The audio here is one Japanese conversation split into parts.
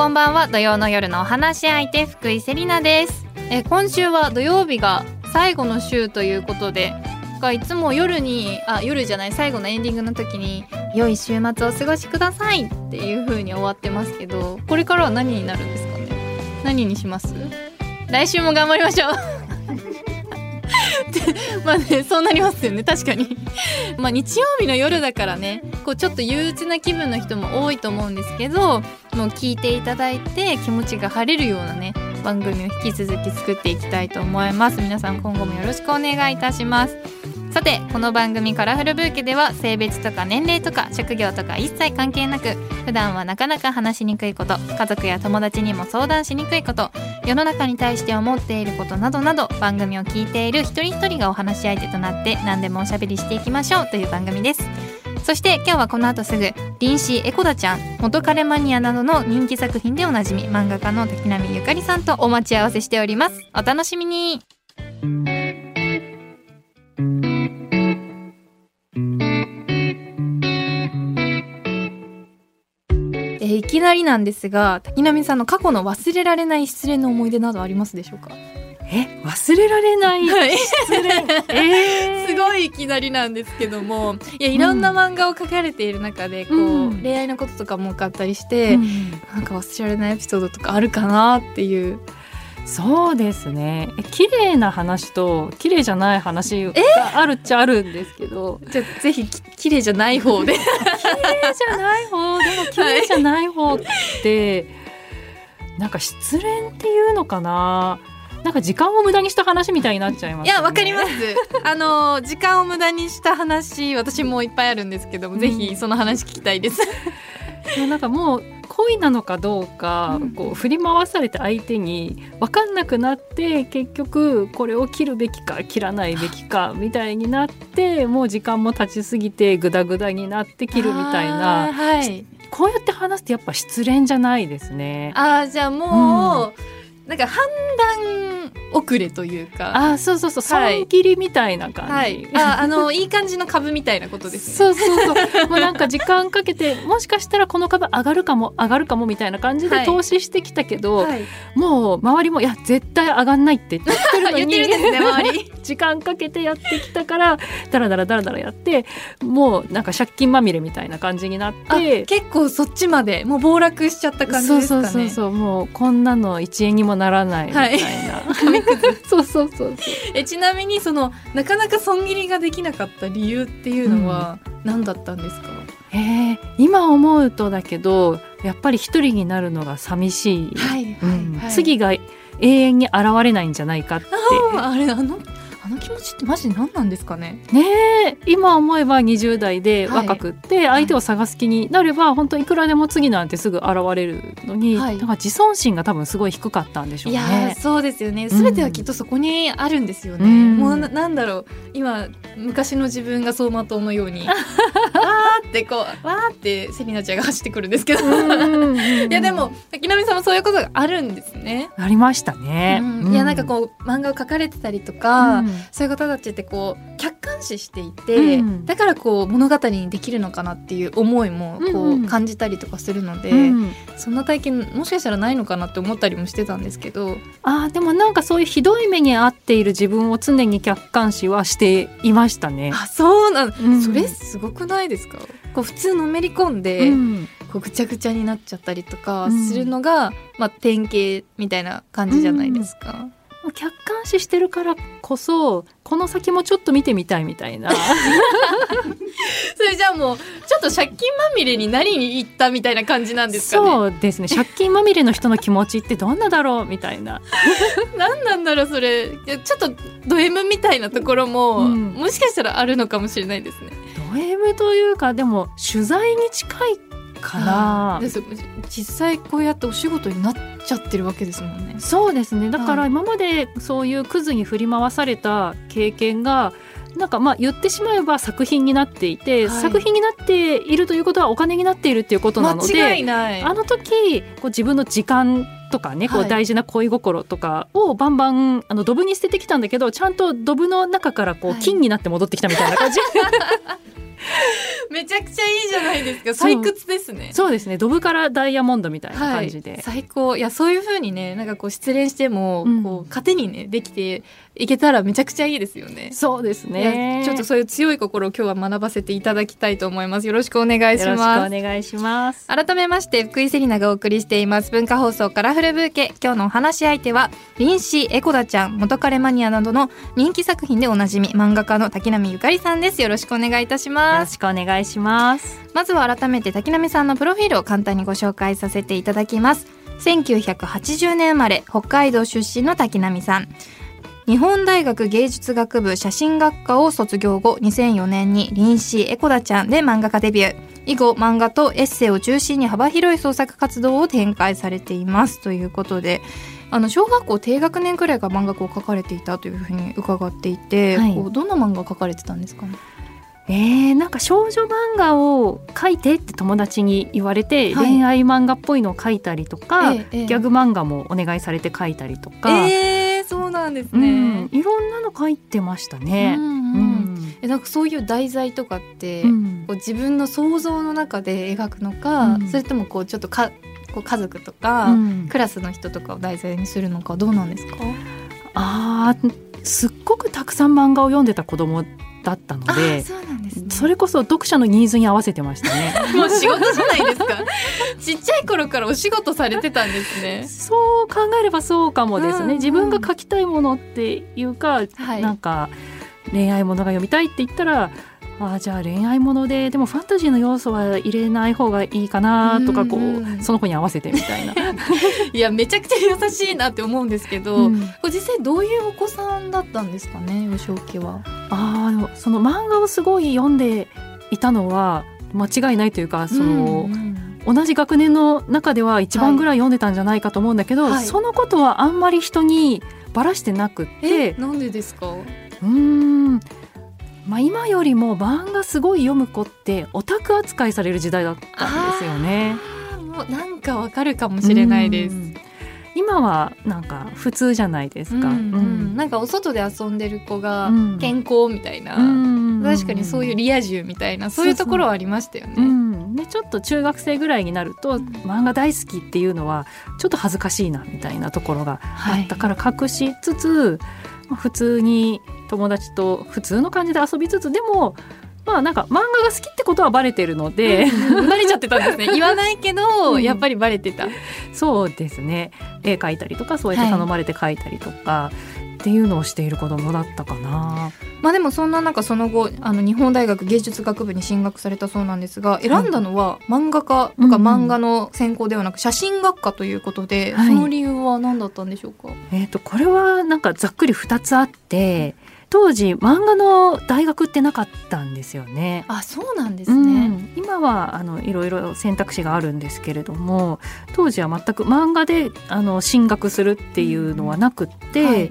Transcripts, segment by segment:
こんばんは。土曜の夜のお話し相手福井セリナです。え今週は土曜日が最後の週ということでがいつも夜にあ夜じゃない最後のエンディングの時に良い週末をお過ごしくださいっていう風に終わってますけどこれからは何になるんですかね？何にします？来週も頑張りましょう。まあねそうなりますよね。確かに。まあ日曜日の夜だからねこうちょっと憂鬱な気分の人も多いと思うんですけどもう聞いていただいて気持ちが晴れるようなね番組を引き続き作っていきたいと思います。皆さん今後もよろしくお願いいたします。さてこの番組「カラフルブーケ」では性別とか年齢とか職業とか一切関係なく普段はなかなか話しにくいこと家族や友達にも相談しにくいこと世の中に対して思っていることなどなど番組を聞いている一人一人がお話し相手となって何でもおしゃべりしていきましょうという番組です。そして今日はこの後すぐ臨死エコダちゃん元カレマニアなどの人気作品でおなじみ漫画家の滝波ゆかりさんとお待ち合わせしております。お楽しみに。ーいきなりなんですが滝波さんの過去の忘れられない失恋の思い出などありますでしょうか？え忘れられないはい。失恋？えー。すごいいきなりなんですけどもいやいろんな漫画を描かれている中で、こう、うん。恋愛のこととかも多かったりして、うん。なんか忘れられないエピソードとかあるかなっていうそうですね。え綺麗な話と綺麗じゃない話があるっちゃあるんですけど。じゃあぜひき綺麗じゃない方で。綺麗じゃない方でも 綺麗じゃない方って、なんか失恋っていうのかな？なんか時間を無駄にした話みたいになっちゃいますよね、いやわかります。あの時間を無駄にした話私もいっぱいあるんですけども、うんぜひその話聞きたいです。なんかもう恋なのかどうか、うん。こう振り回されて相手に分かんなくなって結局これを切るべきか切らないべきかみたいになってもう時間も経ちすぎてグダグダになって切るみたいな。はい。こうやって話すとやっぱ失恋じゃないですね。あーじゃあもう、なんか判断遅れというか。あーそうそうそう。はい。損切りみたいな感じ。はい。ああのいい感じの株みたいなことですね。そうそうそう。もうなんか時間かけてもしかしたらこの株上がるかも上がるかもみたいな感じはい。で投資してきたけど、はい。もう周りもいや絶対上がんないって言ってるの言っにてるんですね周り。時間かけてやってきたからダラダラダラダラやってもうなんか借金まみれみたいな感じになっあて。結構そっちまでもう暴落しちゃった感じそうですかね。そうそうそうもうこんなの一円にもならないみたいな、紙くずそうそうそう。そ うえちなみにそのなかなか損切りができなかった理由っていうのは何だったんですか、えー今思うとだけどやっぱり一人になるのが寂しい、はいうん。次が永遠に現れないんじゃないかって。ああれあのあの気持ちってマジで何なんですかね？ねえ今思えば20代ではい。若くって相手を探す気になれば本当いくらでも次なんてすぐ現れるのに、はい。だから自尊心が多分すごい低かったんでしょういやーね。そうですよね。全てはきっとそこにあるんですよね、うん。もうななんだろう。今昔の自分が走馬灯のように わーってこうわーってセリナちゃんが走ってくるんですけど、い いやでも滝波さんもそういうことがあるんですね、ありましたね。うん。いやなんかこう漫画を描かれてたりとか、うんそういう方たちってこう客観視していて、うん。だからこう物語にできるのかなっていう思いもこうんううん。感じたりとかするので、うん。そんな体験もしかしたらないのかなって思ったりもしてたんですけど。あーでもなんかそういうひどい目に遭っている自分を常に客観視はしていましたね。あそうなん、うん。それすごくないですか？こう普通のめり込んで、うん。こうぐちゃぐちゃになっちゃったりとかうん。するのが、まあ、典型みたいな感じじゃないですか。客観視してるからこそこの先もちょっと見てみたいみたいな。それじゃあもうちょっと借金まみれになりに行ったみたいな感じなんですかね？そうですね。借金まみれの人の気持ちってどんなだろうみたいな。何なんだろうそれ。ちょっとド M みたいなところも、うん。もしかしたらあるのかもしれないですね。ド M というかでも取材に近いかなです実際こうやってお仕事になっちゃってるわけですもんね。そうですね。だかはいら今までそういうクズに振り回された経験がなんかまあ言ってしまえば作品になっていて、はい。作品になっているということはお金になっているっていうことなので間違いない。あの時こう自分の時間とかね、こはい。う大事な恋心とかをバンバンあのドブに捨ててきたんだけどちゃんとドブの中からこうはい。金になって戻ってきたみたいな感じ、めちゃくちゃいいじゃないですか。採掘ですね。そうですね。ドブからダイヤモンドみたいな感じで、はい、最高いやそういう風にねなんかこう失恋しても、うんこう糧にねできていけたらめちゃくちゃいいですよね。そうですいねやちょっとそういう強い心を今日は学ばせていただきたいと思います。よろしくお願いしよろしくますお願いします。改めまして福井セリナがお送りしています。文化放送カラフルブーケ。今日のお話し相手は林子エコダちゃん元彼マニアなどの人気作品でおなじみ漫画家の滝波ゆかりさんです。よろしくお願いいたしよます。ろしくお願いします。まずは改めて滝波さんのプロフィールを簡単にご紹介させていただきます。1980年生まれ北海道出身の滝波さん日本大学芸術学部写真学科を卒業後2004年に林子エコダちゃんで漫画家デビュー。以後漫画とエッセイを中心に幅広い創作活動を展開されています。ということであの小学校低学年くらいから漫画を描かれていたというふうに伺っていて、はい。こうどんな漫画を描かれてたんですか？ねえー、なんか少女漫画を描いてって友達に言われて、はい。恋愛漫画っぽいのを描いたりとか、ええええ。ギャグ漫画もお願いされて描いたりとか、えー、そうなんですうねん、いろんなの描いてましたね。えなんかそういう題材とかって、うん。こう自分の想像の中で描くのか、うん。それともこうちょっとかこう家族とか、うん。クラスの人とかを題材にするのかどうなんですか？あーすっごくたくさん漫画を読んでた子供だったのでそうなんですね。それこそ読者のニーズに合わせてましたね。もう仕事じゃないですか。ちっちゃい頃からお仕事されてたんですね。そう考えればそうかもですね、うんうん。自分が書きたいものっていうか、はい。なんか恋愛ものが読みたいって言ったらあーじゃあ恋愛ものででもファンタジーの要素は入れない方がいいかなとかこう、その子に合わせてみたいな。いやめちゃくちゃ優しいなって思うんですけど、うん。これ実際どういうお子さんだったんですかね幼少期は？あーでもその漫画をすごい読んでいたのは間違いないというかその、うんうん同じ学年の中では一番ぐらい読んでたんじゃないかと思うんだけど、はい。そのことはあんまり人にばらしてなくって。えなんでですか？うーん、まあ、今よりも漫画すごい読む子ってオタク扱いされる時代だったんですよね。もうなんかわかるかもしれないです。うん。今はなんか普通じゃないですか。うんううん。んなんかお外で遊んでる子がうん。健康みたいな、うん確かにそういうリア充みたいなそういうところはありましたよね。うん、でちょっと中学生ぐらいになると、うん。漫画大好きっていうのはちょっと恥ずかしいなみたいなところがはいだから隠しつつ、まあ普通に友達と普通の感じで遊びつつでもまあなんか漫画が好きってことはバレてるので、うんバレちゃってたんですね。言わないけど、うん。やっぱりバレてた。そうですね。絵描いたりとかそうやって頼まれて描いたりとか、っていうのをしている子供だったかな。まあでもそんな中その後あの日本大学芸術学部に進学されたそうなんですが選んだのは漫画家とか漫画の専攻ではなく写真学科ということで、はい。その理由は何だったんでしょうか、えー、とこれはなんかざっくり2つあって当時漫画の大学ってなかったんですよね。あそうなんですうね。ん、今はあのいろいろ選択肢があるんですけれども当時は全く漫画であの進学するっていうのはなくって、はい。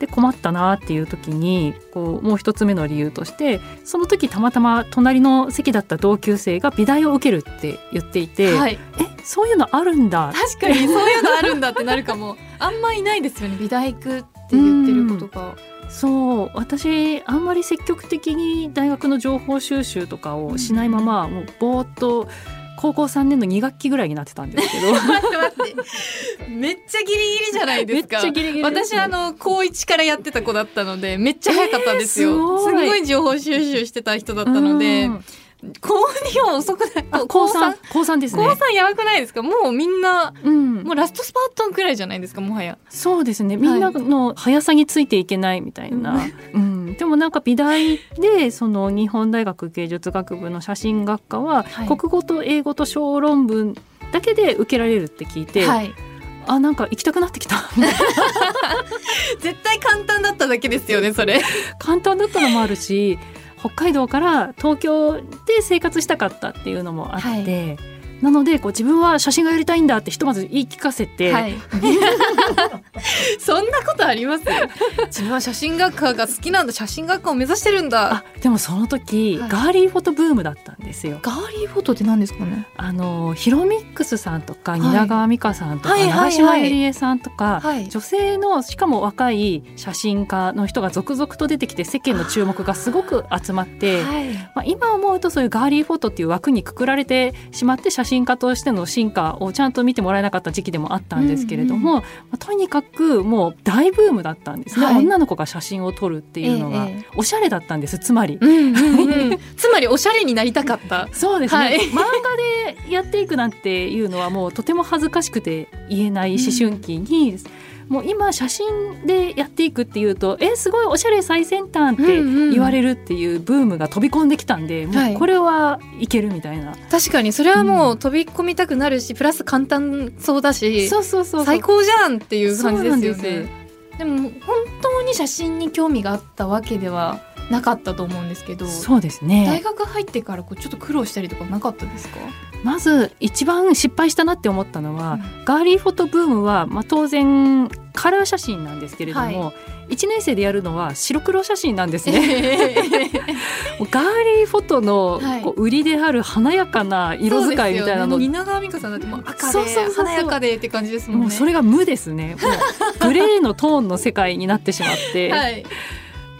で困ったなっていう時にこうもう一つ目の理由としてその時たまたま隣の席だった同級生が美大を受けるって言っていて、はい、えそういうのあるんだ。確かにそういうのあるんだってなるかも。あんまいないですよね。美大行くって言ってることが。そう私あんまり積極的に大学の情報収集とかをしないまま、もうぼーっと高校3年の2学期ぐらいになってたんですけど。待って待って。めっちゃギリギリじゃないですか。めっちゃギリギリです。ね私あの高一からやってた子だったのでめっちゃ早かったんですよ、えーすすごい。ごい情報収集してた人だったのでうん高2は遅くない？あ高高三？3高3ですね。高3やばくないですか？もうみんなうん。もうラストスパートンくらいじゃないですか？もはや。そうですね。みんなの速さについていけないみたいな、うん。でもなんか美大でその日本大学芸術学部の写真学科は、はい。国語と英語と小論文だけで受けられるって聞いて、はい。あなんか行きたくなってきた。絶対簡単だっただけですよねそれ。簡単だったのもあるし北海道から東京で生活したかったっていうのもあって、なのでこう自分は写真がやりたいんだってひとまず言い聞かせて、はい、そんなことあります？自分は写真学科が好きなんだ写真学科を目指してるんだ。あでもその時、はい。ガーリーフォトブームだったんですよ。ガーリーフォトって何ですかね？あのヒロミックスさんとかい。蜷川美香さんとか、長島ゆりえさんとか、はい。女性のしかも若い写真家の人が続々と出てきて世間の注目がすごく集まって。はい。まあ、今思うとそういうガーリーフォトっていう枠にくくられてしまって写真家としての進化をちゃんと見てもらえなかった時期でもあったんですけれども、うんまあ、とにかくもう大ブームだったんですね、はい。女の子が写真を撮るっていうのが、ええおしゃれだったんです。つまり。うんうんうん、つまりおしゃれになりたかった。そうですね、はい。漫画でやっていくなんていうのはもうとても恥ずかしくて言えない思春期に、もう今写真でやっていくっていうとえすごいおしゃれ最先端ってうんうん。言われるっていうブームが飛び込んできたんで、はい。もうこれはいけるみたいな、確かにそれはもう飛び込みたくなるしプラス簡単そうだしそうそうそうそう。最高じゃんっていう感じですよね。ででも本当に写真に興味があったわけではなかったと思うんですけどそうです大ね学入ってからこうちょっと苦労したりとかなかったです。かまず一番失敗したなって思ったのは、ガーリーフォトブームは、まあ、当然カラー写真なんですけれども、は1年生でやるのは白黒写真なんですね。もうガーリーフォトのはい。こう売りである華やかな色使いみたいなの、蜷川美香さんだってもう赤で華やかでって感じですもんね。もうそれが無ですね。もうグレーのトーンの世界になってしまって、はい。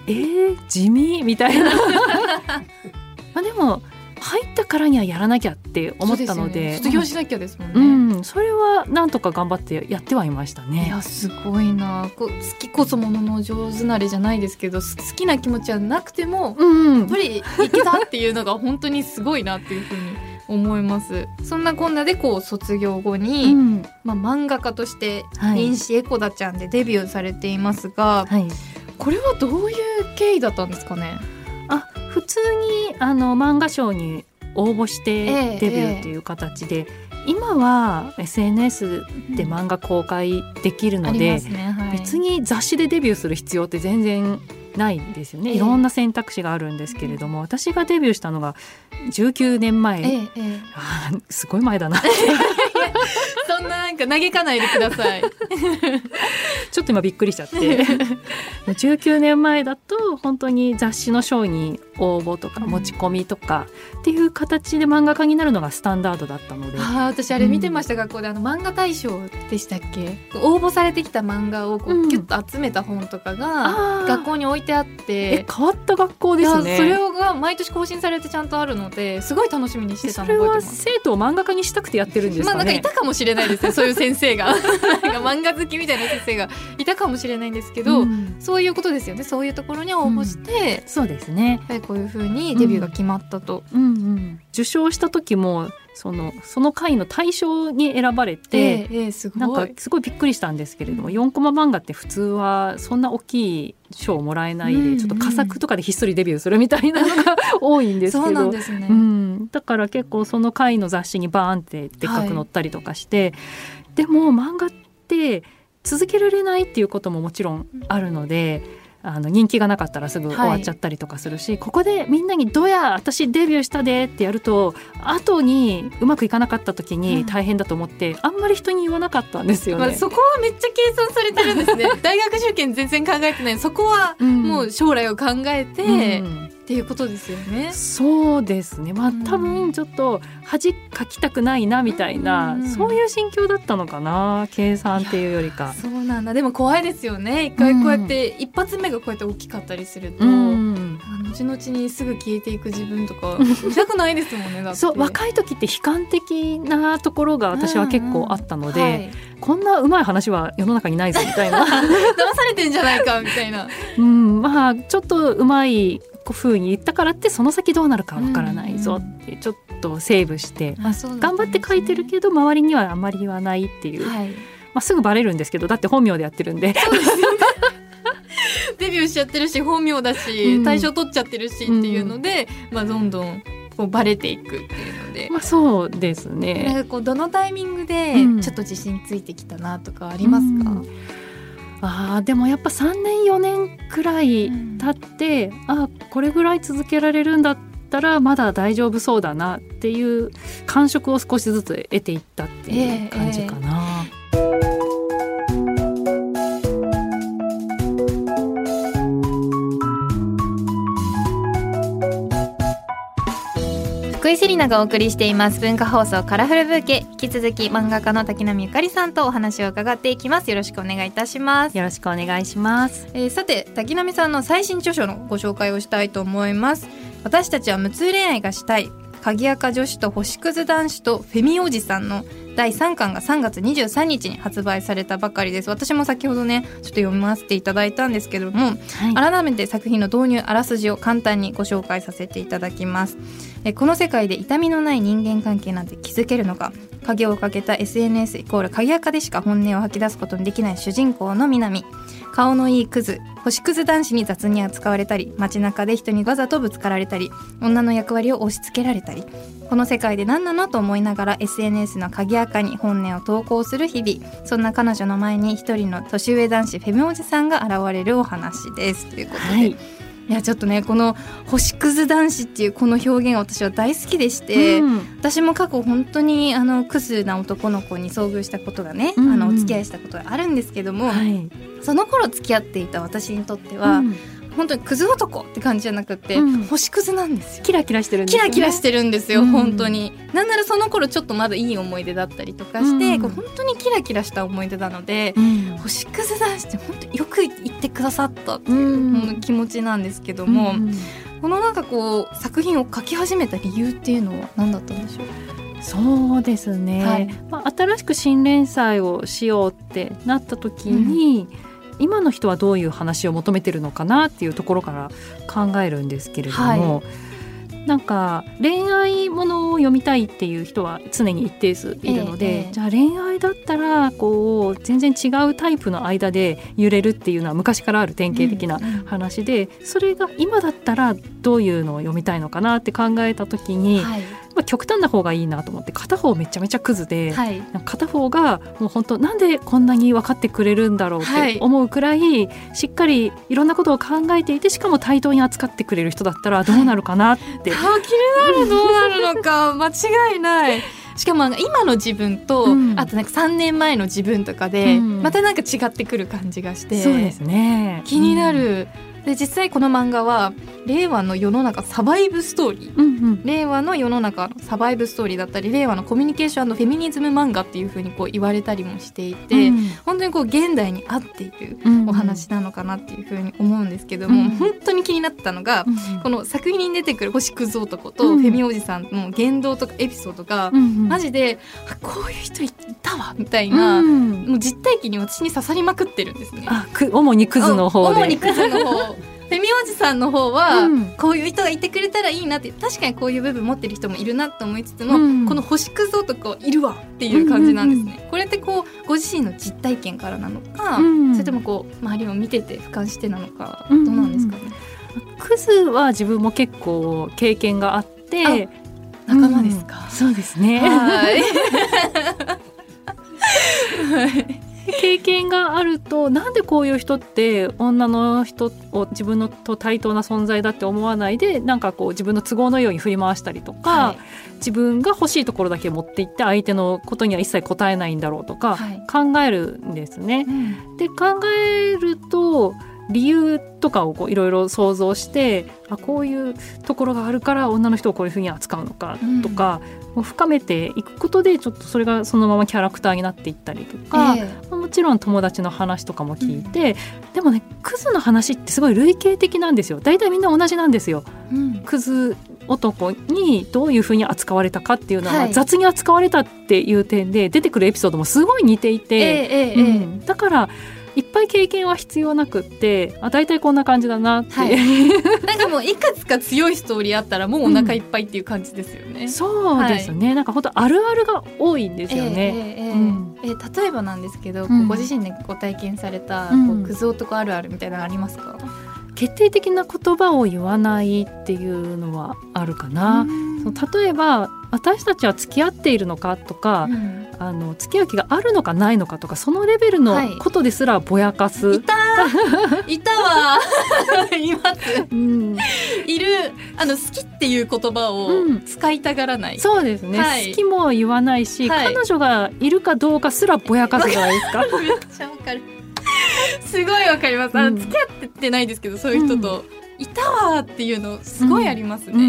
えー、地味？みたいな。まあでも入ったからにはやらなきゃって思ったので。ね。卒業しなきゃですもんね、うん、それはなんとか頑張ってやってはいましたいね。やすごいな。こう好きこそものの上手なれじゃないですけど好きな気持ちはなくてもうんやっぱりいけたっていうのが本当にすごいなっていうふうに思います。そんなこんなでこう卒業後に、うん。まあ、漫画家としてはい。臨死エコダちゃんでデビューされていますが、はい、これはどういう経緯だったんですかね？あ普通にあの漫画賞に応募しええてデビューっていう形で、今は SNS で漫画公開できるので、ますね、はい、別に雑誌でデビューする必要って全然ないんですよね、ええ。いろんな選択肢があるんですけれども私がデビューしたのが19年前、すごい前だな そんななんか嘆かないでください。ちょっと今びっくりしちゃって。19年前だと本当に雑誌の賞に応募とかうん持ち込みとかっていう形で漫画家になるのがスタンダードだったので。ああ私あれ見てました、学校であの漫画大賞でしたっけ？応募されてきた漫画をこうん。うギュッと集めた本とかが学校に置いてあって。え変わった学校ですね。それが毎年更新されてちゃんとあるのですごい楽しみにしてたのそれは覚えてます。生徒を漫画家にしたくてやってるんですまあなんかかね。いたかもしれないですね。そういう先生が。なんか漫画好きみたいな先生がいたかもしれないんですけど、うん。そういうことですよね。そういうところに応募して、やっそうですね。ぱりこういうふうにデビューが決まったと。うんうん、受賞した時もそのその回の大賞に選ばれて、ええええすなんかすごいびっくりしたんですけれども、4コマ漫画って普通はそんな大きい賞をもらえないで、うん。うんちょっと佳作とかでひっそりデビューするみたいなのが 多いんですけど。そうなんですね、うん、だから結構その回の雑誌にバーンってでっかく載ったりとかして、でも漫画って続けられないっていうことももちろんあるので。あの人気がなかったらすぐ終わっちゃったりとかするし、ここでみんなに「どや私デビューしたで」ってやると後にうまくいかなかった時うん。に大変だと思って、あんまり人に言わなかったんですよまあ、ね。そこはめっちゃ計算されてるんですね。大学受験全然考えてない。そこはうん。もう将来を考えて、うんっていうことですよね。そうですね。まあうん。多分ちょっと恥かきたくないなみたいな、うん。そういう心境だったのかな計算っていうよりか。そうなんだ。でも怖いですよね。一回こうやって、一発目がこうやって大きかったりすると、うん。後々にすぐ消えていく自分とか見たくないですもんねそう若い時って悲観的なところが私は結構あったので、はい。こんなうまい話は世の中にないぞみたいな、騙されてんじゃないかみたいな。うん、まあちょっとうまい風に言ったからってその先どうなるかわからないぞってちょっとセーブして、あそうだった頑張って書いてるけど周りにはあまり言わないっていう、まはい。あ、すぐバレるんですけどだって本名でやってるんで。デビューしちゃってるし本名だし、うん。大賞取っちゃってるしっていうので、まあどんどんこうバレていくっていうので。まあそうですなんね。かこうどのタイミングでうん。ちょっと自信ついてきたなとかありますか、うんあーでもやっぱ3年4年くらい経って、あこれぐらい続けられるんだったらまだ大丈夫そうだなっていう感触を少しずつ得ていったっていう感じかな。えーえ井セリナがお送りしています文化放送カラフルブーケ。引き続き漫画家の滝波ゆかりさんとお話を伺っていきます。よろしくお願いいたします。よろしくお願いします、えー、さて滝波さんの最新著書のご紹介をしたいと思います。私たちは無痛恋愛がしたい鍵垢女子と星屑男子とフェミおじさんの第3巻が3月23日に発売されたばかりです。私も先ほどねちょっと読ませていただいたんですけども、はい、改めて作品の導入あらすじを簡単にご紹介させていただきます。えこの世界で痛みのない人間関係なんて築けるのか？影をかけた SNS イコール鍵垢でしか本音を吐き出すことのできない主人公の南顔のいいクズ星屑男子に雑に扱われたり街中で人にわざとぶつかられたり女の役割を押し付けられたりこの世界で何なのと思いながら SNS の鍵垢に本音を投稿する日々そんな彼女の前に一人の年上男子フェムおじさんが現れるお話ですということで。はいいやちょっとねこの「星屑男子」っていうこの表現私は大好きでして、うん、私も過去本当にあのクズな男の子に遭遇したことがね、うんうん、あのお付き合いしたことがあるんですけども、はい、その頃付き合っていた私にとっては、うん本当にクズ男って感じじゃなくて、うん、星屑なんですよ。キラキラしてるんですよ、ね、キラキラしてるんですよ、うん、本当に。なんならその頃ちょっとまだいい思い出だったりとかして、うん、こう本当にキラキラした思い出なので、うん、星屑男子って本当よく言ってくださったっていう気持ちなんですけども、このなんかこう作品を書き始めた理由っていうのは何だったんでしょう？そうですね、はい、まあ、新しく新連載をしようってなった時に、うん今の人はどういう話を求めてるのかなっていうところから考えるんですけれども、はい、なんか恋愛ものを読みたいっていう人は常に一定数いるので、ええ、じゃあ恋愛だったらこう全然違うタイプの間で揺れるっていうのは昔からある典型的な話で、うんうん、それが今だったらどういうのを読みたいのかなって考えた時に、はいまあ、極端な方がいいなと思って片方めちゃめちゃクズで、はい、片方がもう本当なんでこんなに分かってくれるんだろうって思うくらい、はい、しっかりいろんなことを考えていてしかも対等に扱ってくれる人だったらどうなるかなって。はい、気になる。どうなるのか。間違いない。しかも今の自分と、うん、あとなんか3年前の自分とかで、うん、またなんか違ってくる感じがして、そうですね。気になる。うんで実際この漫画は令和の世の中サバイブストーリー、うんうん、令和の世の中のサバイブストーリーだったり令和のコミュニケーションフェミニズム漫画っていうふうにこう言われたりもしていて、うん、本当にこう現代に合っているお話なのかなっていうふうに思うんですけども、うんうん、本当に気になったのが、うんうん、この作品に出てくる星屑男とフェミおじさんの言動とかエピソードが、うんうん、マジでこういう人いたわみたいな、うん、もう実体験に私に刺さりまくってるんですね。あ主にクズの方で。主にクズの方 フェミおじさんの方は、うん、こういう人がいてくれたらいいなって確かにこういう部分持ってる人もいるなと思いつつも、うん、この星屑男いるわっていう感じなんですね。うんうんうん、これってこうご自身の実体験からなのか、うん、それともこう周りを見てて俯瞰してなのか、どうなんですかね？クズは自分も結構経験があって仲間ですか、そうですね。はい。はい経験があるとなんでこういう人って女の人を自分のと対等な存在だって思わないでなんかこう自分の都合のように振り回したりとか、はい、自分が欲しいところだけ持っていって相手のことには一切答えないんだろうとか考えるんですね。はい、で考えると理由とかをいろいろ想像してあこういうところがあるから女の人をこういうふうに扱うのかとか、うん、深めていくことでちょっとそれがそのままキャラクターになっていったりとか、えー、もちろん友達の話とかも聞いて、うん、でもねクズの話ってすごい類型的なんですよ。大体みんな同じなんですよ。うん、クズ男にどういうふうに扱われたかっていうのは、はい、雑に扱われたっていう点で出てくるエピソードもすごい似ていて、えーえー、うん、だからいっぱい経験は必要なくってあ大体こんな感じだなって、はい、なんかもういくつか強いストーリーあったらもうお腹いっぱいっていう感じですよね、うん、そうですね、はい、なんか本当あるあるが多いんですよね、えーえーうん、えー、例えばなんですけど、うん、ご自身でご体験された、こうクズ男あるあるみたいなのありますか？決定的な言葉を言わないっていうのはあるかな。例えば私たちは付き合っているのかとか、うん、あの付き合う気があるのかないのかとかそのレベルのことですらぼやかす。い、た。いたわ。います、うん、いる。ああの好きっていう言葉をうん。使いたがらない、そうですね、はい。好きも言わないし、はい。彼女がいるかどうかすらぼやかすじゃないですか。めっちゃわかる すごいわかります。あの、うん。付き合ってないですけどそういう人と、いたわーっていうのすごいありますね、うんう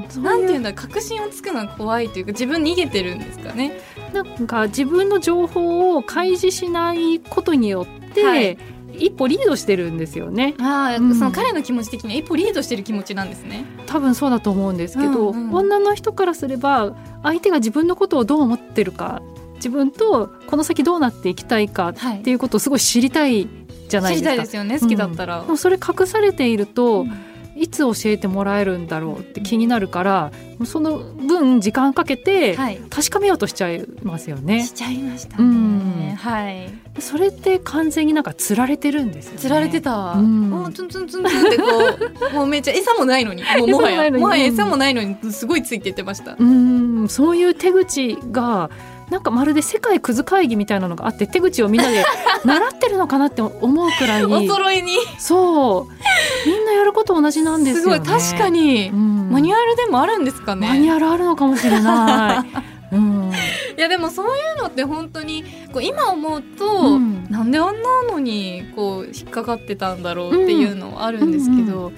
ん、そうなんていうんだ確信をつくのは怖いというか自分逃げてるんですかね。なんか自分の情報を開示しないことによって、はい。一歩リードしてるんですよね。ああ、うん。その彼の気持ち的には一歩リードしてる気持ちなんですね。多分そうだと思うんですけど、うんうん。女の人からすれば相手が自分のことをどう思ってるか自分とこの先どうなっていきたいかはい。っていうことをすごい知りたいじゃないですか。知りたいですよね好きだったら、でもそれ隠されていると、うん。いつ教えてもらえるんだろうって気になるからその分時間かけてはい。確かめようとしちゃいますよね。しちゃいましたうん。ね、はい。それって完全になんか釣られてるんですよね。釣られてた、うん。もうツンツンツンツンってこうもうめっちゃ餌もないのにもうもはや餌もないのに。もはや餌もないのにすごいついてってました、うん。そういう手口がなんかまるで世界クズ会議みたいなのがあって手口をみんなで習ってるのかなって思うくらい。お揃いに。そう。みんなやること同じなんですよね。すごい。確かに、うん。マニュアルでもあるんですかね。マニュアルあるのかもしれない。うん。いやでもそういうのって本当にこう今思うと、うん。なんであんなのにこう引っかかってたんだろうっていうのはあるんですけど、やっ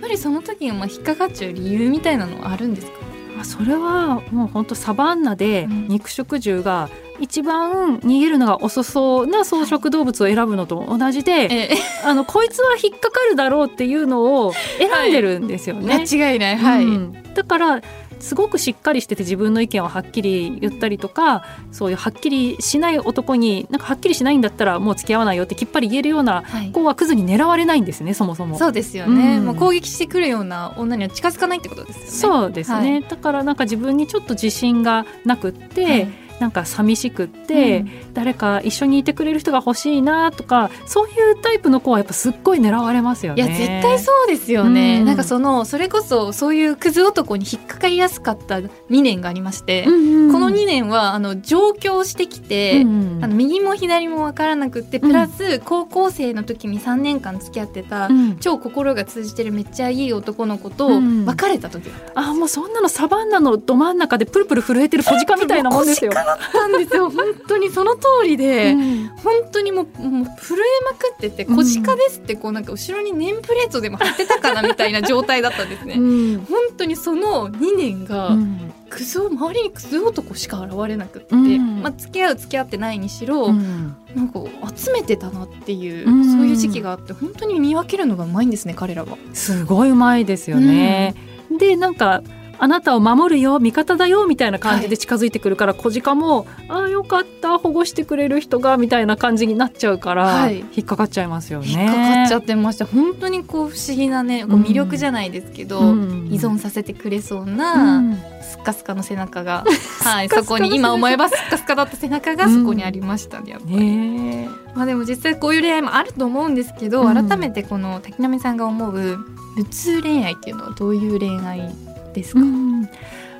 ぱりその時にまあ引っかかっちゃう理由みたいなのはあるんですか？まあそれはもう本当サバンナでうん。肉食獣が一番逃げるのが遅そうな草食動物を選ぶのと同じで、えあのこいつは引っかかるだろうっていうのを選んでるんですよね。間違いない。はい、うん。だからすごくしっかりしてて自分の意見をはっきり言ったりとかそういうはっきりしない男になんかはっきりしないんだったらもう付き合わないよってきっぱり言えるようなはい。子はクズに狙われないんですねそもそも。そうですよね、うん。もう攻撃してくるような女には近づかないってことですよね。そうですね、はい。だからなんか自分にちょっと自信がなくって、はいなんか寂しくって、うん。誰か一緒にいてくれる人が欲しいなとかそういうタイプの子はやっぱすっごい狙われますよね。いや絶対そうですよね、うん。なんかそのそれこそそういうクズ男に引っかかりやすかった2年がありまして、うんうんこの2年はあの上京してきて、うんうんあの右も左も分からなくってプラス高校生の時に3年間付き合ってた、うん。超心が通じてるめっちゃいい男の子とうん。別れた時だったあもうそんなのサバンナのど真ん中でプルプル震えてる小鹿みたいなもんですよ。だったんですよ。本当にその通りで、うん。本当にもうもう震えまくってて「小鹿です」ってこうなんか後ろにネームプレートでも貼ってたかなみたいな状態だったんですね。うん。本当にその2年が、うん。クズ周りにクズ男しか現れなくって、うん。まあ、付き合う付き合ってないにしろ、うん。なんか集めてたなっていう、うん。そういう時期があって本当に見分けるのがうまいんですね彼らは。すごいうまいですよね。でなんかあなたを守るよ味方だよみたいな感じで近づいてくるから、小鹿もああよかった保護してくれる人がみたいな感じになっちゃうから、はい。引っかかっちゃいますよね。引っかかっちゃってました。本当にこう不思議なねこううん魅力じゃないですけど、うん。依存させてくれそううな、ん。スッカスカの背中が、はい、そこに今思えばスッカスカだった背中がそこにありましたねやっぱり。ねまあでも実際こういう恋愛もあると思うんですけど、うん。改めてこの滝波さんが思う無痛恋愛っていうのはどういう恋愛ですか、うん。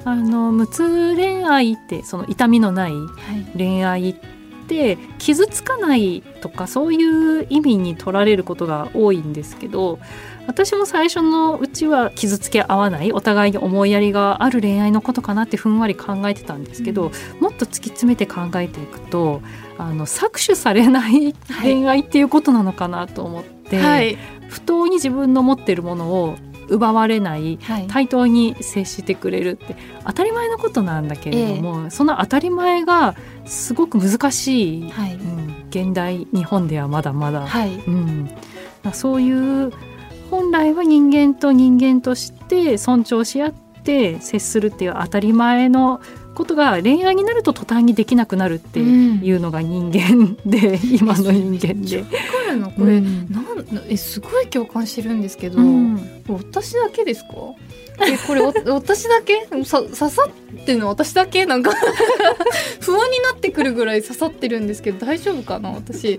あの無痛恋愛ってその痛みのないはい。恋愛って傷つかないとかそういう意味に取られることが多いんですけど私も最初のうちは傷つけ合わないお互いに思いやりがある恋愛のことかなってふんわり考えてたんですけど、もっと突き詰めて考えていくとあの搾取されない。恋愛っていうことなのかなと思って、はい。不当に自分の持ってるものを奪われないはい。対等に接してくれるって当たり前のことなんだけれども、その当たり前がすごく難しい、はい。うん、現代日本ではまだまだ、はい。うん、そういう本来は人間と人間として尊重し合って接するっていう当たり前のことが恋愛になると途端にできなくなるっていうのが人間で、今の人間で。の？これ、うん。なんえすごい共感してるんですけど、うん。私だけですか？えこれお 私だけ？さ刺さってるの私だけ？なんか 不安になってくるぐらい刺さってるんですけど大丈夫かな？私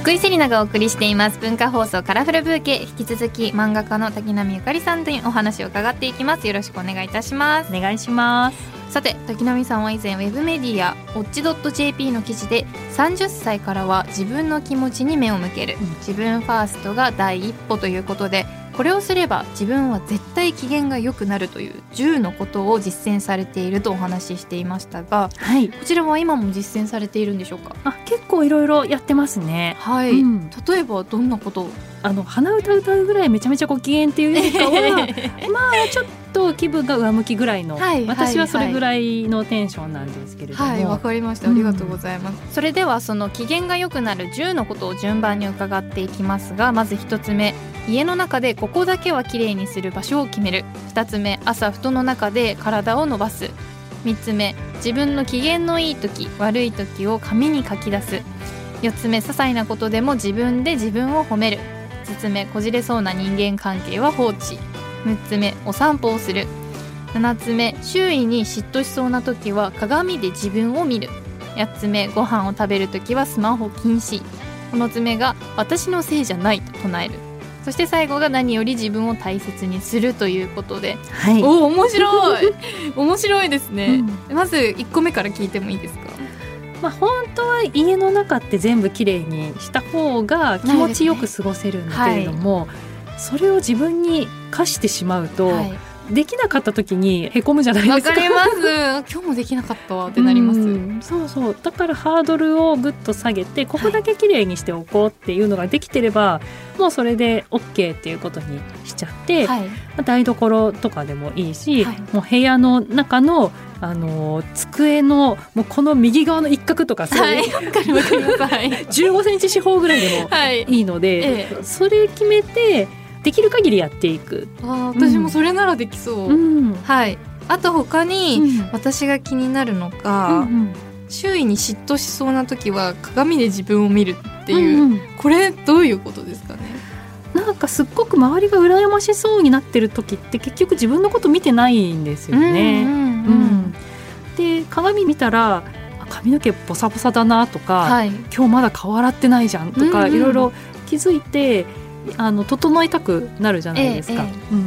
福井セリナがお送りしています文化放送カラフルブーケ引き続き漫画家の滝波ゆかりさんにお話を伺っていきますよろしくお願いいたしますお願いします。さて滝波さんは以前ウェブメディア「オッチ .jp」の記事で30歳からは自分の気持ちに目を向ける、自分ファーストが第一歩ということでこれをすれば自分は絶対機嫌が良くなるという10のことを実践されているとお話ししていましたがはい。こちらは今も実践されているんでしょうか？あ結構いろいろやってますね。はい、うん。例えばどんなことを？あの鼻歌歌うぐらいめちゃめちゃご機嫌っていうよりかはまあちょっと気分が上向きぐらいの、はい私はそれぐらいのテンションなんですけれども、はいわかりました。ありがとうございます、それではその機嫌が良くなる10のことを順番に伺っていきますがまず1つ目。家の中でここだけはきれいにする場所を決める。2つ目朝布団の中で体を伸ばす。3つ目自分の機嫌のいい時悪い時を紙に書き出す。4つ目些細なことでも自分で自分を褒める5つ目こじれそうな人間関係は放置。6つ目お散歩をする。7つ目周囲に嫉妬しそうな時は鏡で自分を見る。8つ目ご飯を食べる時はスマホ禁止。9つ目が私のせいじゃないと唱える。そして最後が何より自分を大切にするということで。はい。おお面白い。面白いですね、うまず1個目から聞いてもいいですか？まあ、本当は家の中って全部きれいにした方が気持ちよく過ごせるんだけれども、それを自分に課してしまうと、はい。できなかった時にへこむじゃないですか。わかります。今日もできなかったわってなります。うんそうそう。だからハードルをぐっと下げてここだけ綺麗にしておこうっていうのができてれば、もうそれで OK っていうことにしちゃって、はい。まあ台所とかでもいいし、はい。もう部屋の中のあの机のもうこの右側の一角とかそうはい。いうわかりわかります。はい。15センチ四方ぐらいでもはい。いいので、ええ。それ決めてできる限りやっていく。あー私もそれならできそう、うん。はい。あと他に、うん。私が気になるのうが、ん。周囲に嫉妬しそうな時は鏡で自分を見るっていう、うんうん。これどういうことですかね？なんかすっごく周りが羨ましそうになってる時って結局自分のこと見てないんですよね。うん。うん。で鏡見たらあ髪の毛ボサボサだなとか、はい。今日まだ顔洗ってないじゃんとか、うんうん。いろいろ気づいてあの整いたくなるじゃないですか、えええうん、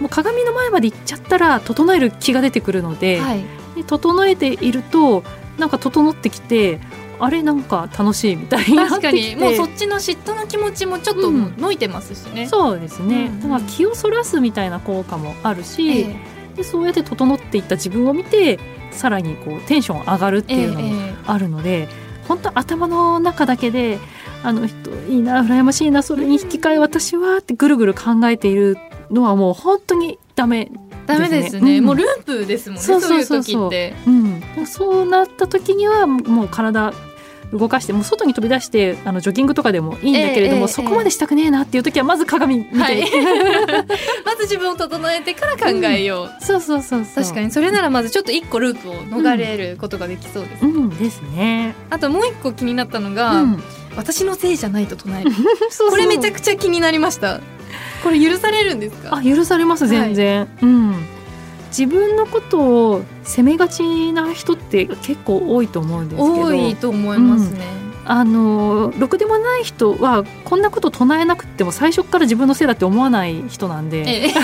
もう鏡の前まで行っちゃったら整える気が出てくるので,、はい。で整えているとなんか整ってきてあれなんか楽しいみたいになって確かに。もうそっちの嫉妬の気持ちもちょっとのいてますしね、そうですね、うんだから気をそらすみたいな効果もあるし、ええ。でそうやって整っていった自分を見てさらにこうテンション上がるっていうのもええ。あるので、本当頭の中だけであの人いいな羨ましいなそれに引き換え私はってぐるぐる考えているのはもう本当にダメ、ダメですね、うん。もうループですもんねそそううそうそう。そういう時って。うん、そうなった時にはもう体動かしてもう外に飛び出してあのジョギングとかでもいいんだけれども、ええええそこまでしたくねえなっていう時はまず鏡見て、はい。まず自分を整えてから考えよう、そうそうそうそう。確かに。それならまずちょっと一個ループを逃れることができそうです、うん。ですね、あともう一個気になったのが、うん、私のせいじゃないと唱える。これめちゃくちゃ気になりました。これ許されるんですか？あ許されます全然、うん。自分のことを責めがちな人って結構多いと思うんですけど。多いと思いますね、あのろくでもない人はこんなこと唱えなくっても最初から自分のせいだって思わない人なんで、ええ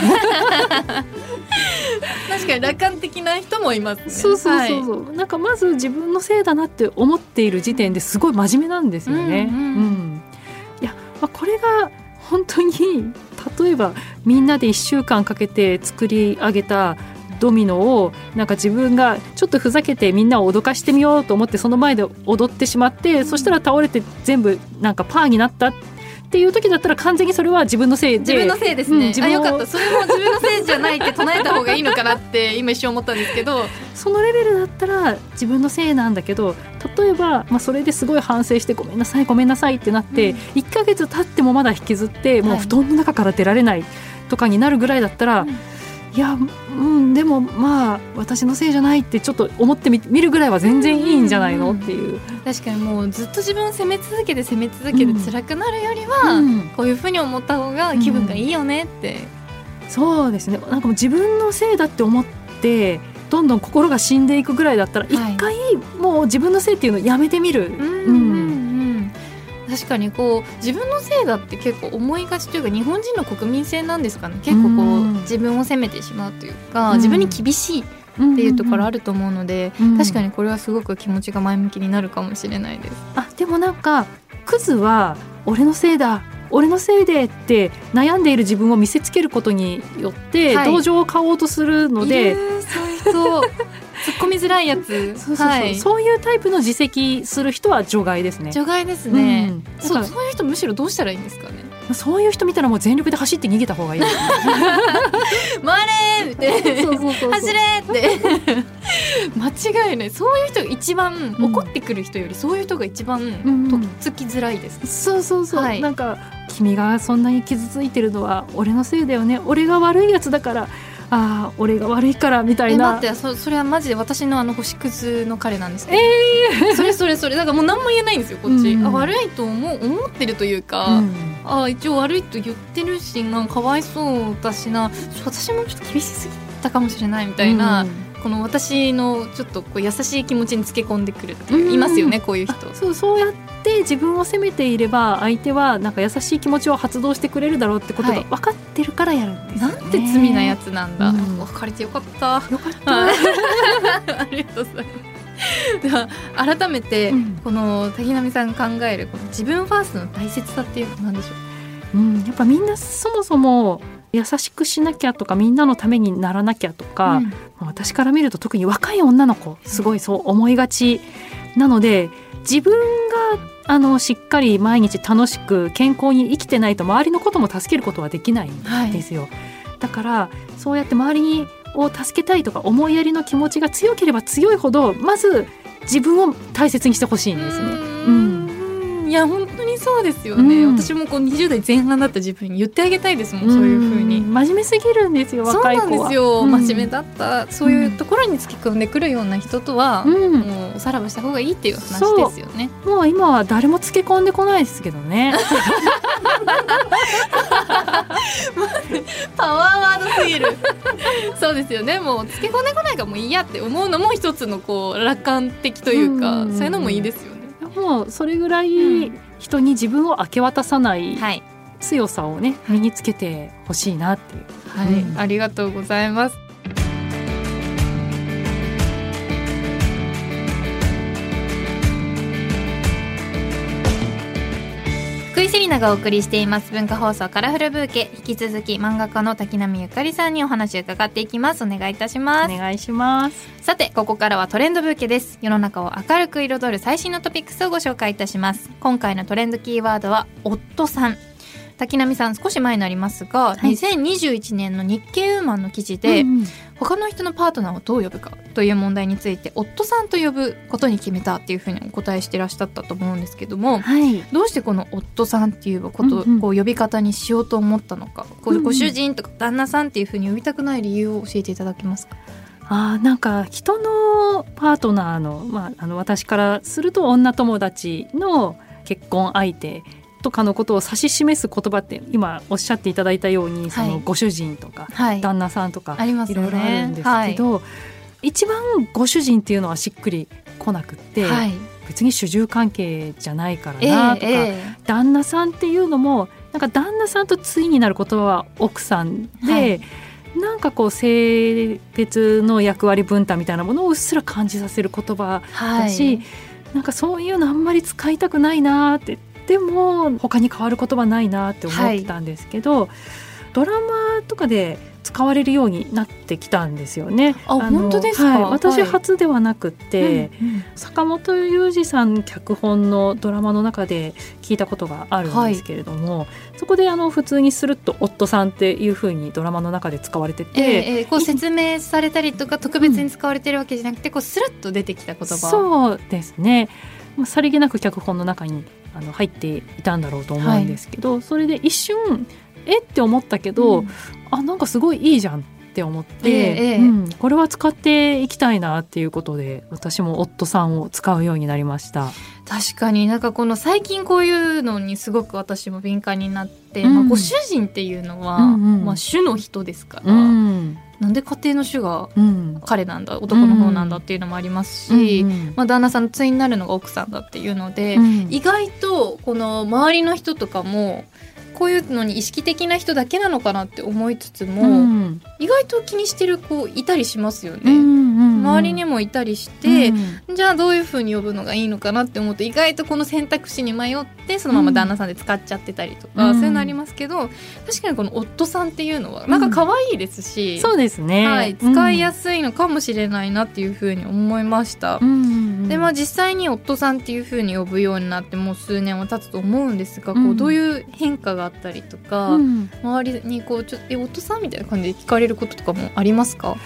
確かに楽観的な人もいますね。そうそうそうはい。そう、なんかまず自分のせいだなって思っている時点ですごい真面目なんですよね。うんうんいや、まあ、これが本当に例えばみんなで1週間かけて作り上げたドミノをなんか自分がちょっとふざけてみんなを脅かしてみようと思ってその前で踊ってしまって、そしたら倒れて全部なんかパーになったっていう時だったら完全にそれは自分のせいで。自分のせいですね、うん自分をあよかった。それも自分のせいじゃないって唱えた方がいいのかなって今一瞬思ったんですけど。そのレベルだったら自分のせいなんだけど例えば、まあ、それですごい反省してごめんなさいごめんなさいってなって、うん。1ヶ月経ってもまだ引きずってもうはい。布団の中から出られないとかになるぐらいだったら、うんいやうんでもまあ私のせいじゃないってちょっと思ってみ見るぐらいは全然いいんじゃないの、うんっていう。確かにもうずっと自分を責め続けて責め続けて辛くなるよりは、うん。こういうふうに思った方が気分がいいよねって、そうですね。なんかもう自分のせいだって思ってどんどん心が死んでいくぐらいだったらはい。一回もう自分のせいっていうのをやめてみる。うんうん。うん確かにこう自分のせいだって結構思いがちというか日本人の国民性なんですかね。結構こう、うん自分を責めてしまうというか、うん。自分に厳しいっていうところあると思うので、うん。確かにこれはすごく気持ちが前向きになるかもしれないです。あでもなんかクズは俺のせいだ俺のせいでって悩んでいる自分を見せつけることによってはい。同情を買おうとするので、いるそういう人突っ込みづらいやつ。そうそうそう。はい、そういうタイプの自責する人は除外ですね。除外ですね、うん。そうそういう人むしろどうしたらいいんですかね？らそういう人見たらもう全力で走って逃げた方がいいね。回れーって。走れーって。間違いない。そういう人が一番、うん。怒ってくる人よりそういう人が一番ん。とっつきづらいです、そうそうそう、はい。なんか君がそんなに傷ついてるのは俺のせいだよね。俺が悪いやつだからああ俺が悪いからみたいな。え待ってそそれはマジで私のあの星屑の彼なんですけど、それそれそれ。だからもう何も言えないんですよこっち、うん。あ悪いと思う思ってるというか、うん。あ一応悪いと言ってるしなんかかわいそうだしな。私もちょっと厳しすぎたかもしれないみたいな、この私のちょっとこう優しい気持ちにつけ込んでくるっていますよねこういう人。そうそうやって自分を責めていれば相手はなんか優しい気持ちを発動してくれるだろうってことがはい分かってるからやるんですよね、なんて罪なやつなんだ。うん別れてよかった。よかった、はい ありがとうございます。では改めて、うんこの滝波さんが考えるこの自分ファーストの大切さっていうのは何でしょう？うん、やっぱみんなそもそも優しくしなきゃとかみんなのためにならなきゃとか、うん私から見ると特に若い女の子すごいそう思いがちなので自分があのしっかり毎日楽しく健康に生きてないと周りのことも助けることはできないんはいですよ。だからそうやって周りにを助けたいとか思いやりの気持ちが強ければ強いほどまず自分を大切にしてほしいんですね。うーんいや本当にそうですよね、うん。私もこう20代前半だった自分に言ってあげたいですもん、そういう風に。ん真面目すぎるんですよそう若い子は。なんですよ、うん。真面目だった。そういうところに突き込んでくるような人とは、うん。もうおさらばした方がいいっていう話ですよね。もう今は誰もつけ込んでこないですけどね。パワーワードすぎる。そうですよね。もうつけ込んでこないからもういいやって思うのも一つのこう楽観的というか、うん。そういうのもいいですよねもうそれぐらういん。人に自分を明け渡さないはい、強さをね身につけてほしいなっていう。はい。うん。ありがとうございますナがお送りしています。文化放送カラフルブーケ。引き続き漫画家の滝波ゆかりさんにお話を伺っていきます。お願いいたします。お願いします。さてここからはトレンドブーケです。世の中を明るく彩る最新のトピックスをご紹介いたします。今回のトレンドキーワードは夫さん滝波さん少し前になりますが、はい。2021年の日経ウーマンの記事で、うん他の人のパートナーをどう呼ぶかという問題について夫さんと呼ぶことに決めたっていうふうにお答えしてらっしゃったと思うんですけどもはい。どうしてこの夫さんっていうこと、うんうんこう呼び方にしようと思ったのかこうんううん。ご主人とか旦那さんっていうふうに呼びたくない理由を教えていただけますか？あーなんか人のパートナーの,、まあ、あの私からすると女友達の結婚相手とかのことを指し示す言葉って今おっしゃっていただいたようにそのご主人とかはい。旦那さんとかありますよね。いろいろあるんですけど、一番ご主人っていうのはしっくりこなくって、はい。別に主従関係じゃないからえなとか、ええ旦那さんっていうのもなんか旦那さんと対になる言葉は奥さんで、はい。なんかこう性別の役割分担みたいなものをうっすら感じさせる言葉だし、なんかそういうのあんまり使いたくないなってでも他に変わる言葉ないなって思ってたんですけど、ドラマとかで使われるようになってきたんですよね。あの本当ですか？はい、私はい。初ではなくって、うんうん。坂本雄二さん脚本のドラマの中で聞いたことがあるんですけれども、そこであの普通にすると夫さんっていうふうにドラマの中で使われてて、ええええこう説明されたりとか特別に使われてるわけじゃなくてこうスルッと出てきた言葉。そうですね。まあさりげなく脚本の中にあの入っていたんだろうと思うんですけど、それで一瞬えって思ったけど、うん。あなんかすごいいいじゃんって思って、ええええ。うん、これは使っていきたいなっていうことで私も夫さんを使うようになりました。確かになんかこの最近こういうのにすごく私も敏感になって、うん。まあ、ご主人っていうのは、うんうん。まあ、主の人ですから、うんなんで家庭の主がうん彼なんだ男の方なんだっていうのもありますし、うんまあ、旦那さんの対になるのが奥さんだっていうので、うん。意外とこの周りの人とかもこういうのに意識的な人だけなのかなって思いつつも、うん。意外と気にしてる子いたりしますよね。うんうん周りにもいたりして、うんじゃあどういう風に呼ぶのがいいのかなって思うと意外とこの選択肢に迷ってそのまま旦那さんで使っちゃってたりとか、うん。そういうのありますけど確かにこの夫さんっていうのはなんか可愛いですし、そうですね、はい、使いやすすいのかもしれないなっていう風に思いました。うんでまあ、実際に夫さんっていう風に呼ぶようになってもう数年は経つと思うんですが、こうん。うどういう変化があったりとか、うん。周りにこうちょえ夫さんみたいな感じで聞かれることとかもありますか？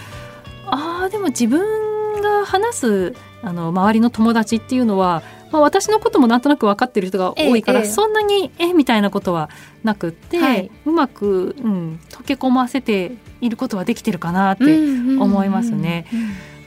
あーでも自分が話すあの周りの友達っていうのは、まあ、私のこともなんとなく分かってる人が多いから、ええそんなにえみたいなことはなくって、はい。うまく、うん、溶け込ませていることはできてるかなって、思いますね。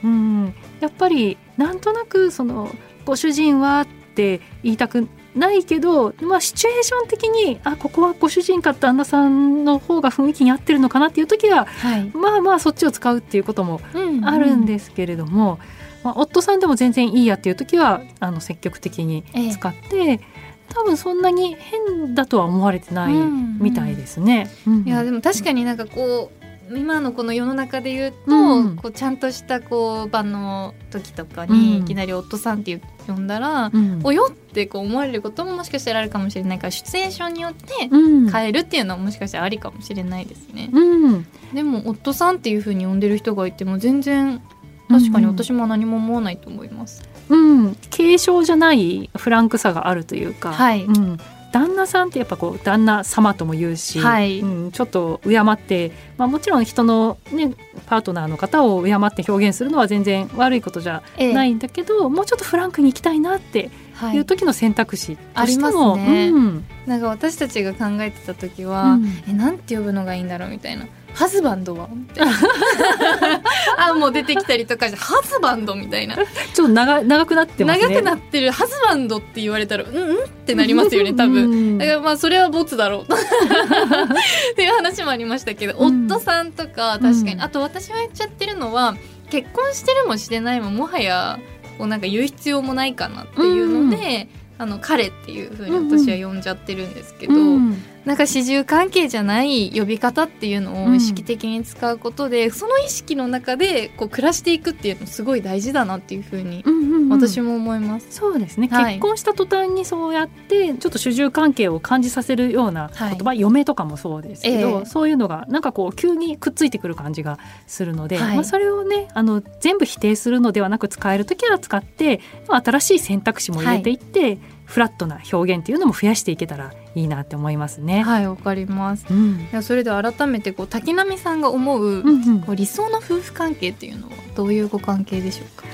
うん。やっぱりなんとなくそのご主人はって言いたくないけど、まあ、シチュエーション的にあここはご主人か旦那さんの方が雰囲気に合ってるのかなっていう時ははい、まあまあそっちを使うっていうこともあるんですけれども、まあ、夫さんでも全然いいやっていう時はあの積極的に使って、多分そんなに変だとは思われてないみたいですね。うん。いやでも確かになんかこう今のこの世の中で言うと、うん。こうちゃんとしたこう場の時とかにうん。いきなり夫さんって呼んだら、うん。およってこう思われることももしかしたらあるかもしれないからシチュエーションによってうん。変えるっていうのはもしかしたらありかもしれないですね。うん。でも夫さんっていう風に呼んでる人がいても全然確かに私も何も思わないと思います。うん、継承じゃないフランクさがあるというか、はい。うん、旦那さんってやっぱこう旦那様とも言うし、はい。うん、ちょっと敬って、まあ、もちろん人の、ね、パートナーの方を敬って表現するのは全然悪いことじゃええないんだけど、もうちょっとフランクに行きたいなってはい。いう時の選択肢としても、ありますね。うん。なんか私たちが考えてた時は、うん。えなんて呼ぶのがいいんだろうみたいな「ハズバンドは?」みたいなあもう出てきたりとかして「ハズバンド」みたいな、ちょっと長長くなってますね。長くなってる「ハズバンド」って言われたら「うんうん?」ってなりますよね多分。分だからまあそれはボツだろうっていう話もありましたけど、うん夫さんとか確かに、うんあと私が言っちゃってるのは結婚してるもしてないももはやこうなんか言う必要もないかなっていうので、あの彼っていうふうに私は呼んじゃってるんですけど、うんなんか始終関係じゃない呼び方っていうのを意識的に使うことで、その意識の中でこう暮らしていくっていうのすごい大事だなっていうふうにうんうんうん。私も思います。そうですね、はい。結婚した途端にそうやってちょっと主従関係を感じさせるような言葉、嫁とかもそうですけど、ええ。そういうのがなんかこう急にくっついてくる感じがするので、はい。まあ、それをねあの全部否定するのではなく使える時は使ってまあ新しい選択肢も入れていって、フラットな表現っていうのも増やしていけたらいいなって思いますね。はいわかります。うん。それでは改めてこう滝波さんが思う、うんうん。こう理想の夫婦関係っていうのはどういうご関係でしょうか？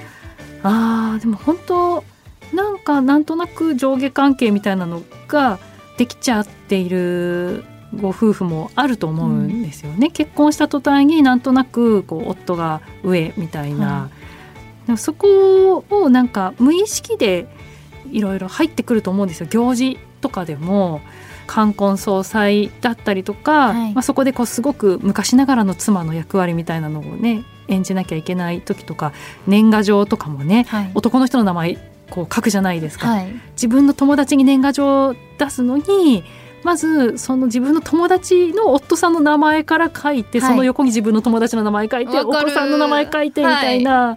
あーでも本当なんかなんとなく上下関係みたいなのができちゃっているご夫婦もあると思うんですよね、結婚した途端になんとなくこう夫が上みたいな、はでもそこをなんか無意識でいろいろ入ってくると思うんですよ。行事とかでも冠婚葬祭だったりとか、はい。まあ、そこでこうすごく昔ながらの妻の役割みたいなのをね演じなきゃいけない時とか年賀状とかもねはい。男の人の名前こう書くじゃないですか、はい。自分の友達に年賀状を出すのにまずその自分の友達の夫さんの名前から書いて、はい。その横に自分の友達の名前書いてお子さんの名前書いてみたいな、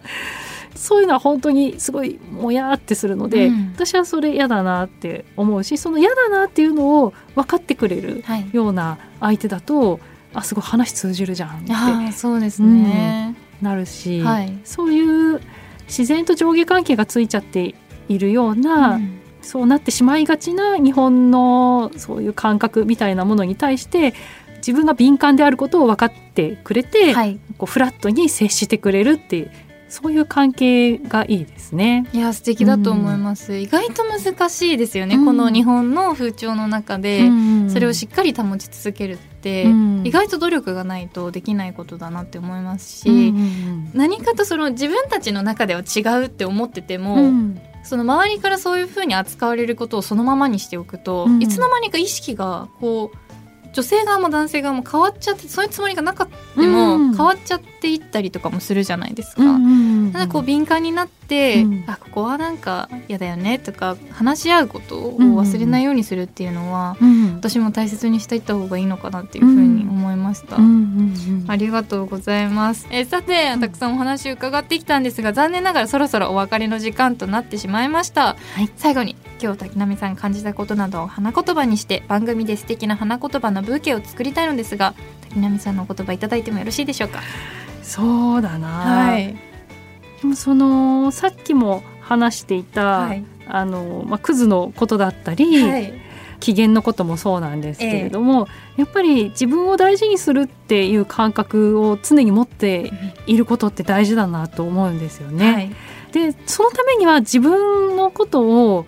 そういうのは本当にすごいもやってするので、うん私はそれ嫌だなって思うしその嫌だなっていうのを分かってくれるはい。ような相手だとあすごい話通じるじゃんってそうですね。なるし、はい。そういう自然と上下関係がついちゃっているような、うんそうなってしまいがちな日本のそういう感覚みたいなものに対して自分が敏感であることを分かってくれて、はい。こうフラットに接してくれるっていうそういう関係がいいですね。いや素敵だと思います、意外と難しいですよね、うん。この日本の風潮の中で、それをしっかり保ち続けるって、うん。意外と努力がないとできないことだなって思いますし、うんうん何かとその自分たちの中では違うって思ってても、うん。その周りからそういうふうに扱われることをそのままにしておくと、うん。いつの間にか意識がこう女性側も男性側も変わっちゃってそういうつもりがなかったもうん変わっちゃっていったりとかもするじゃないですか。うんうんうんただこう敏感になって、うんあここはなんか嫌だよねとか話し合うことを忘れないようにするっていうのは、うん私も大切にしていった方がいいのかなっていうふうに思いました。うんうんうんありがとうございます。えーさて、たくさんお話伺ってきたんですが、残念ながらそろそろお別れの時間となってしまいました。はい最後に、今日滝波さん感じたことなどを花言葉にして、番組で素敵な花言葉のブーケを作りたいのですが、滝波さんのお言葉いただいてもよろしいでしょうか？そうだな、はい。でもそのさっきも話していた、はい。あのまあ、クズのことだったり、はい。機嫌のこともそうなんですけれども、やっぱり自分を大事にするっていう感覚を常に持っていることって大事だなと思うんですよね。はい。でそのためには自分のことを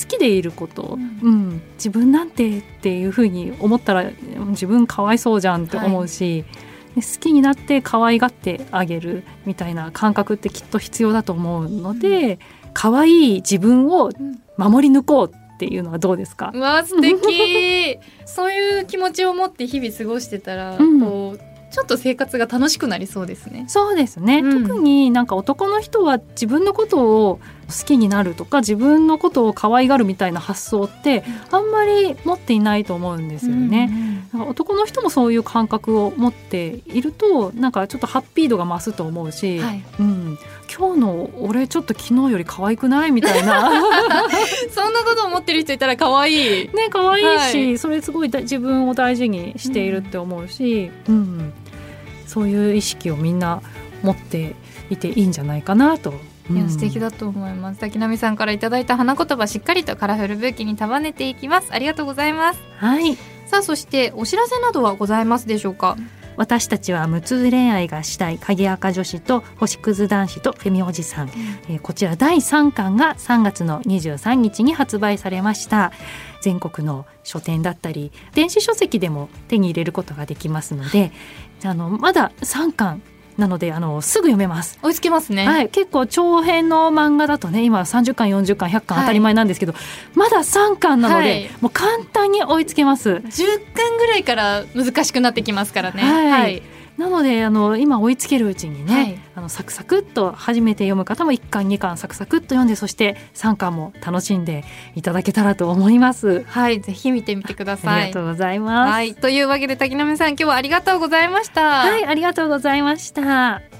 好きでいること、ううん。自分なんてっていうふうに思ったらうん自分かわいそうじゃんって思うし、で好きになって可愛がってあげるみたいな感覚ってきっと必要だと思うので、可愛い自分を守り抜こうっていうのはどうですか、うわ素敵。そういう気持ちを持って日々過ごしてたら、うん。こうちょっと生活が楽しくなりそうですね。そうですね、うん。特になんか男の人は自分のことを好きになるとか自分のことを可愛がるみたいな発想ってあんまり持っていないと思うんですよね。なんか男の人もそういう感覚を持っているとなんかちょっとハッピー度が増すと思うし、はい。うん、今日の俺ちょっと昨日より可愛くない？みたいな そんなこと思ってる人いたら可愛い。ね可愛いし、はそれすごいだ自分を大事にしているって思うし、うんそういう意識をみんな持っていていいんじゃないかなと。いやうん素敵だと思います。滝波さんからいただいた花言葉しっかりとカラフルブーケに束ねていきます。ありがとうございます。はいさあそしてお知らせなどはございますでしょうか？私たちは無痛恋愛がしたい鍵垢女子と星屑男子とフェミおじさん、えーこちら第3巻が3月の23日に発売されました。全国の書店だったり電子書籍でも手に入れることができますのであのまだ3巻なのであのすぐ読めます。追いつけますね。はい、結構長編の漫画だとね今30巻40巻100巻当たり前なんですけど、まだ3巻なので、はいもう簡単に追いつけます。10巻ぐらいから難しくなってきますからね。はいなのであの今追いつけるうちにね、はいあのサクサクっと初めて読む方も1巻2巻サクサクっと読んでそして3巻も楽しんでいただけたらと思います。はい、ぜひ見てみてくだあさい。りがとうございます。はい、というわけで滝波さん今日はありがとうございました。はい、ありがとうございました。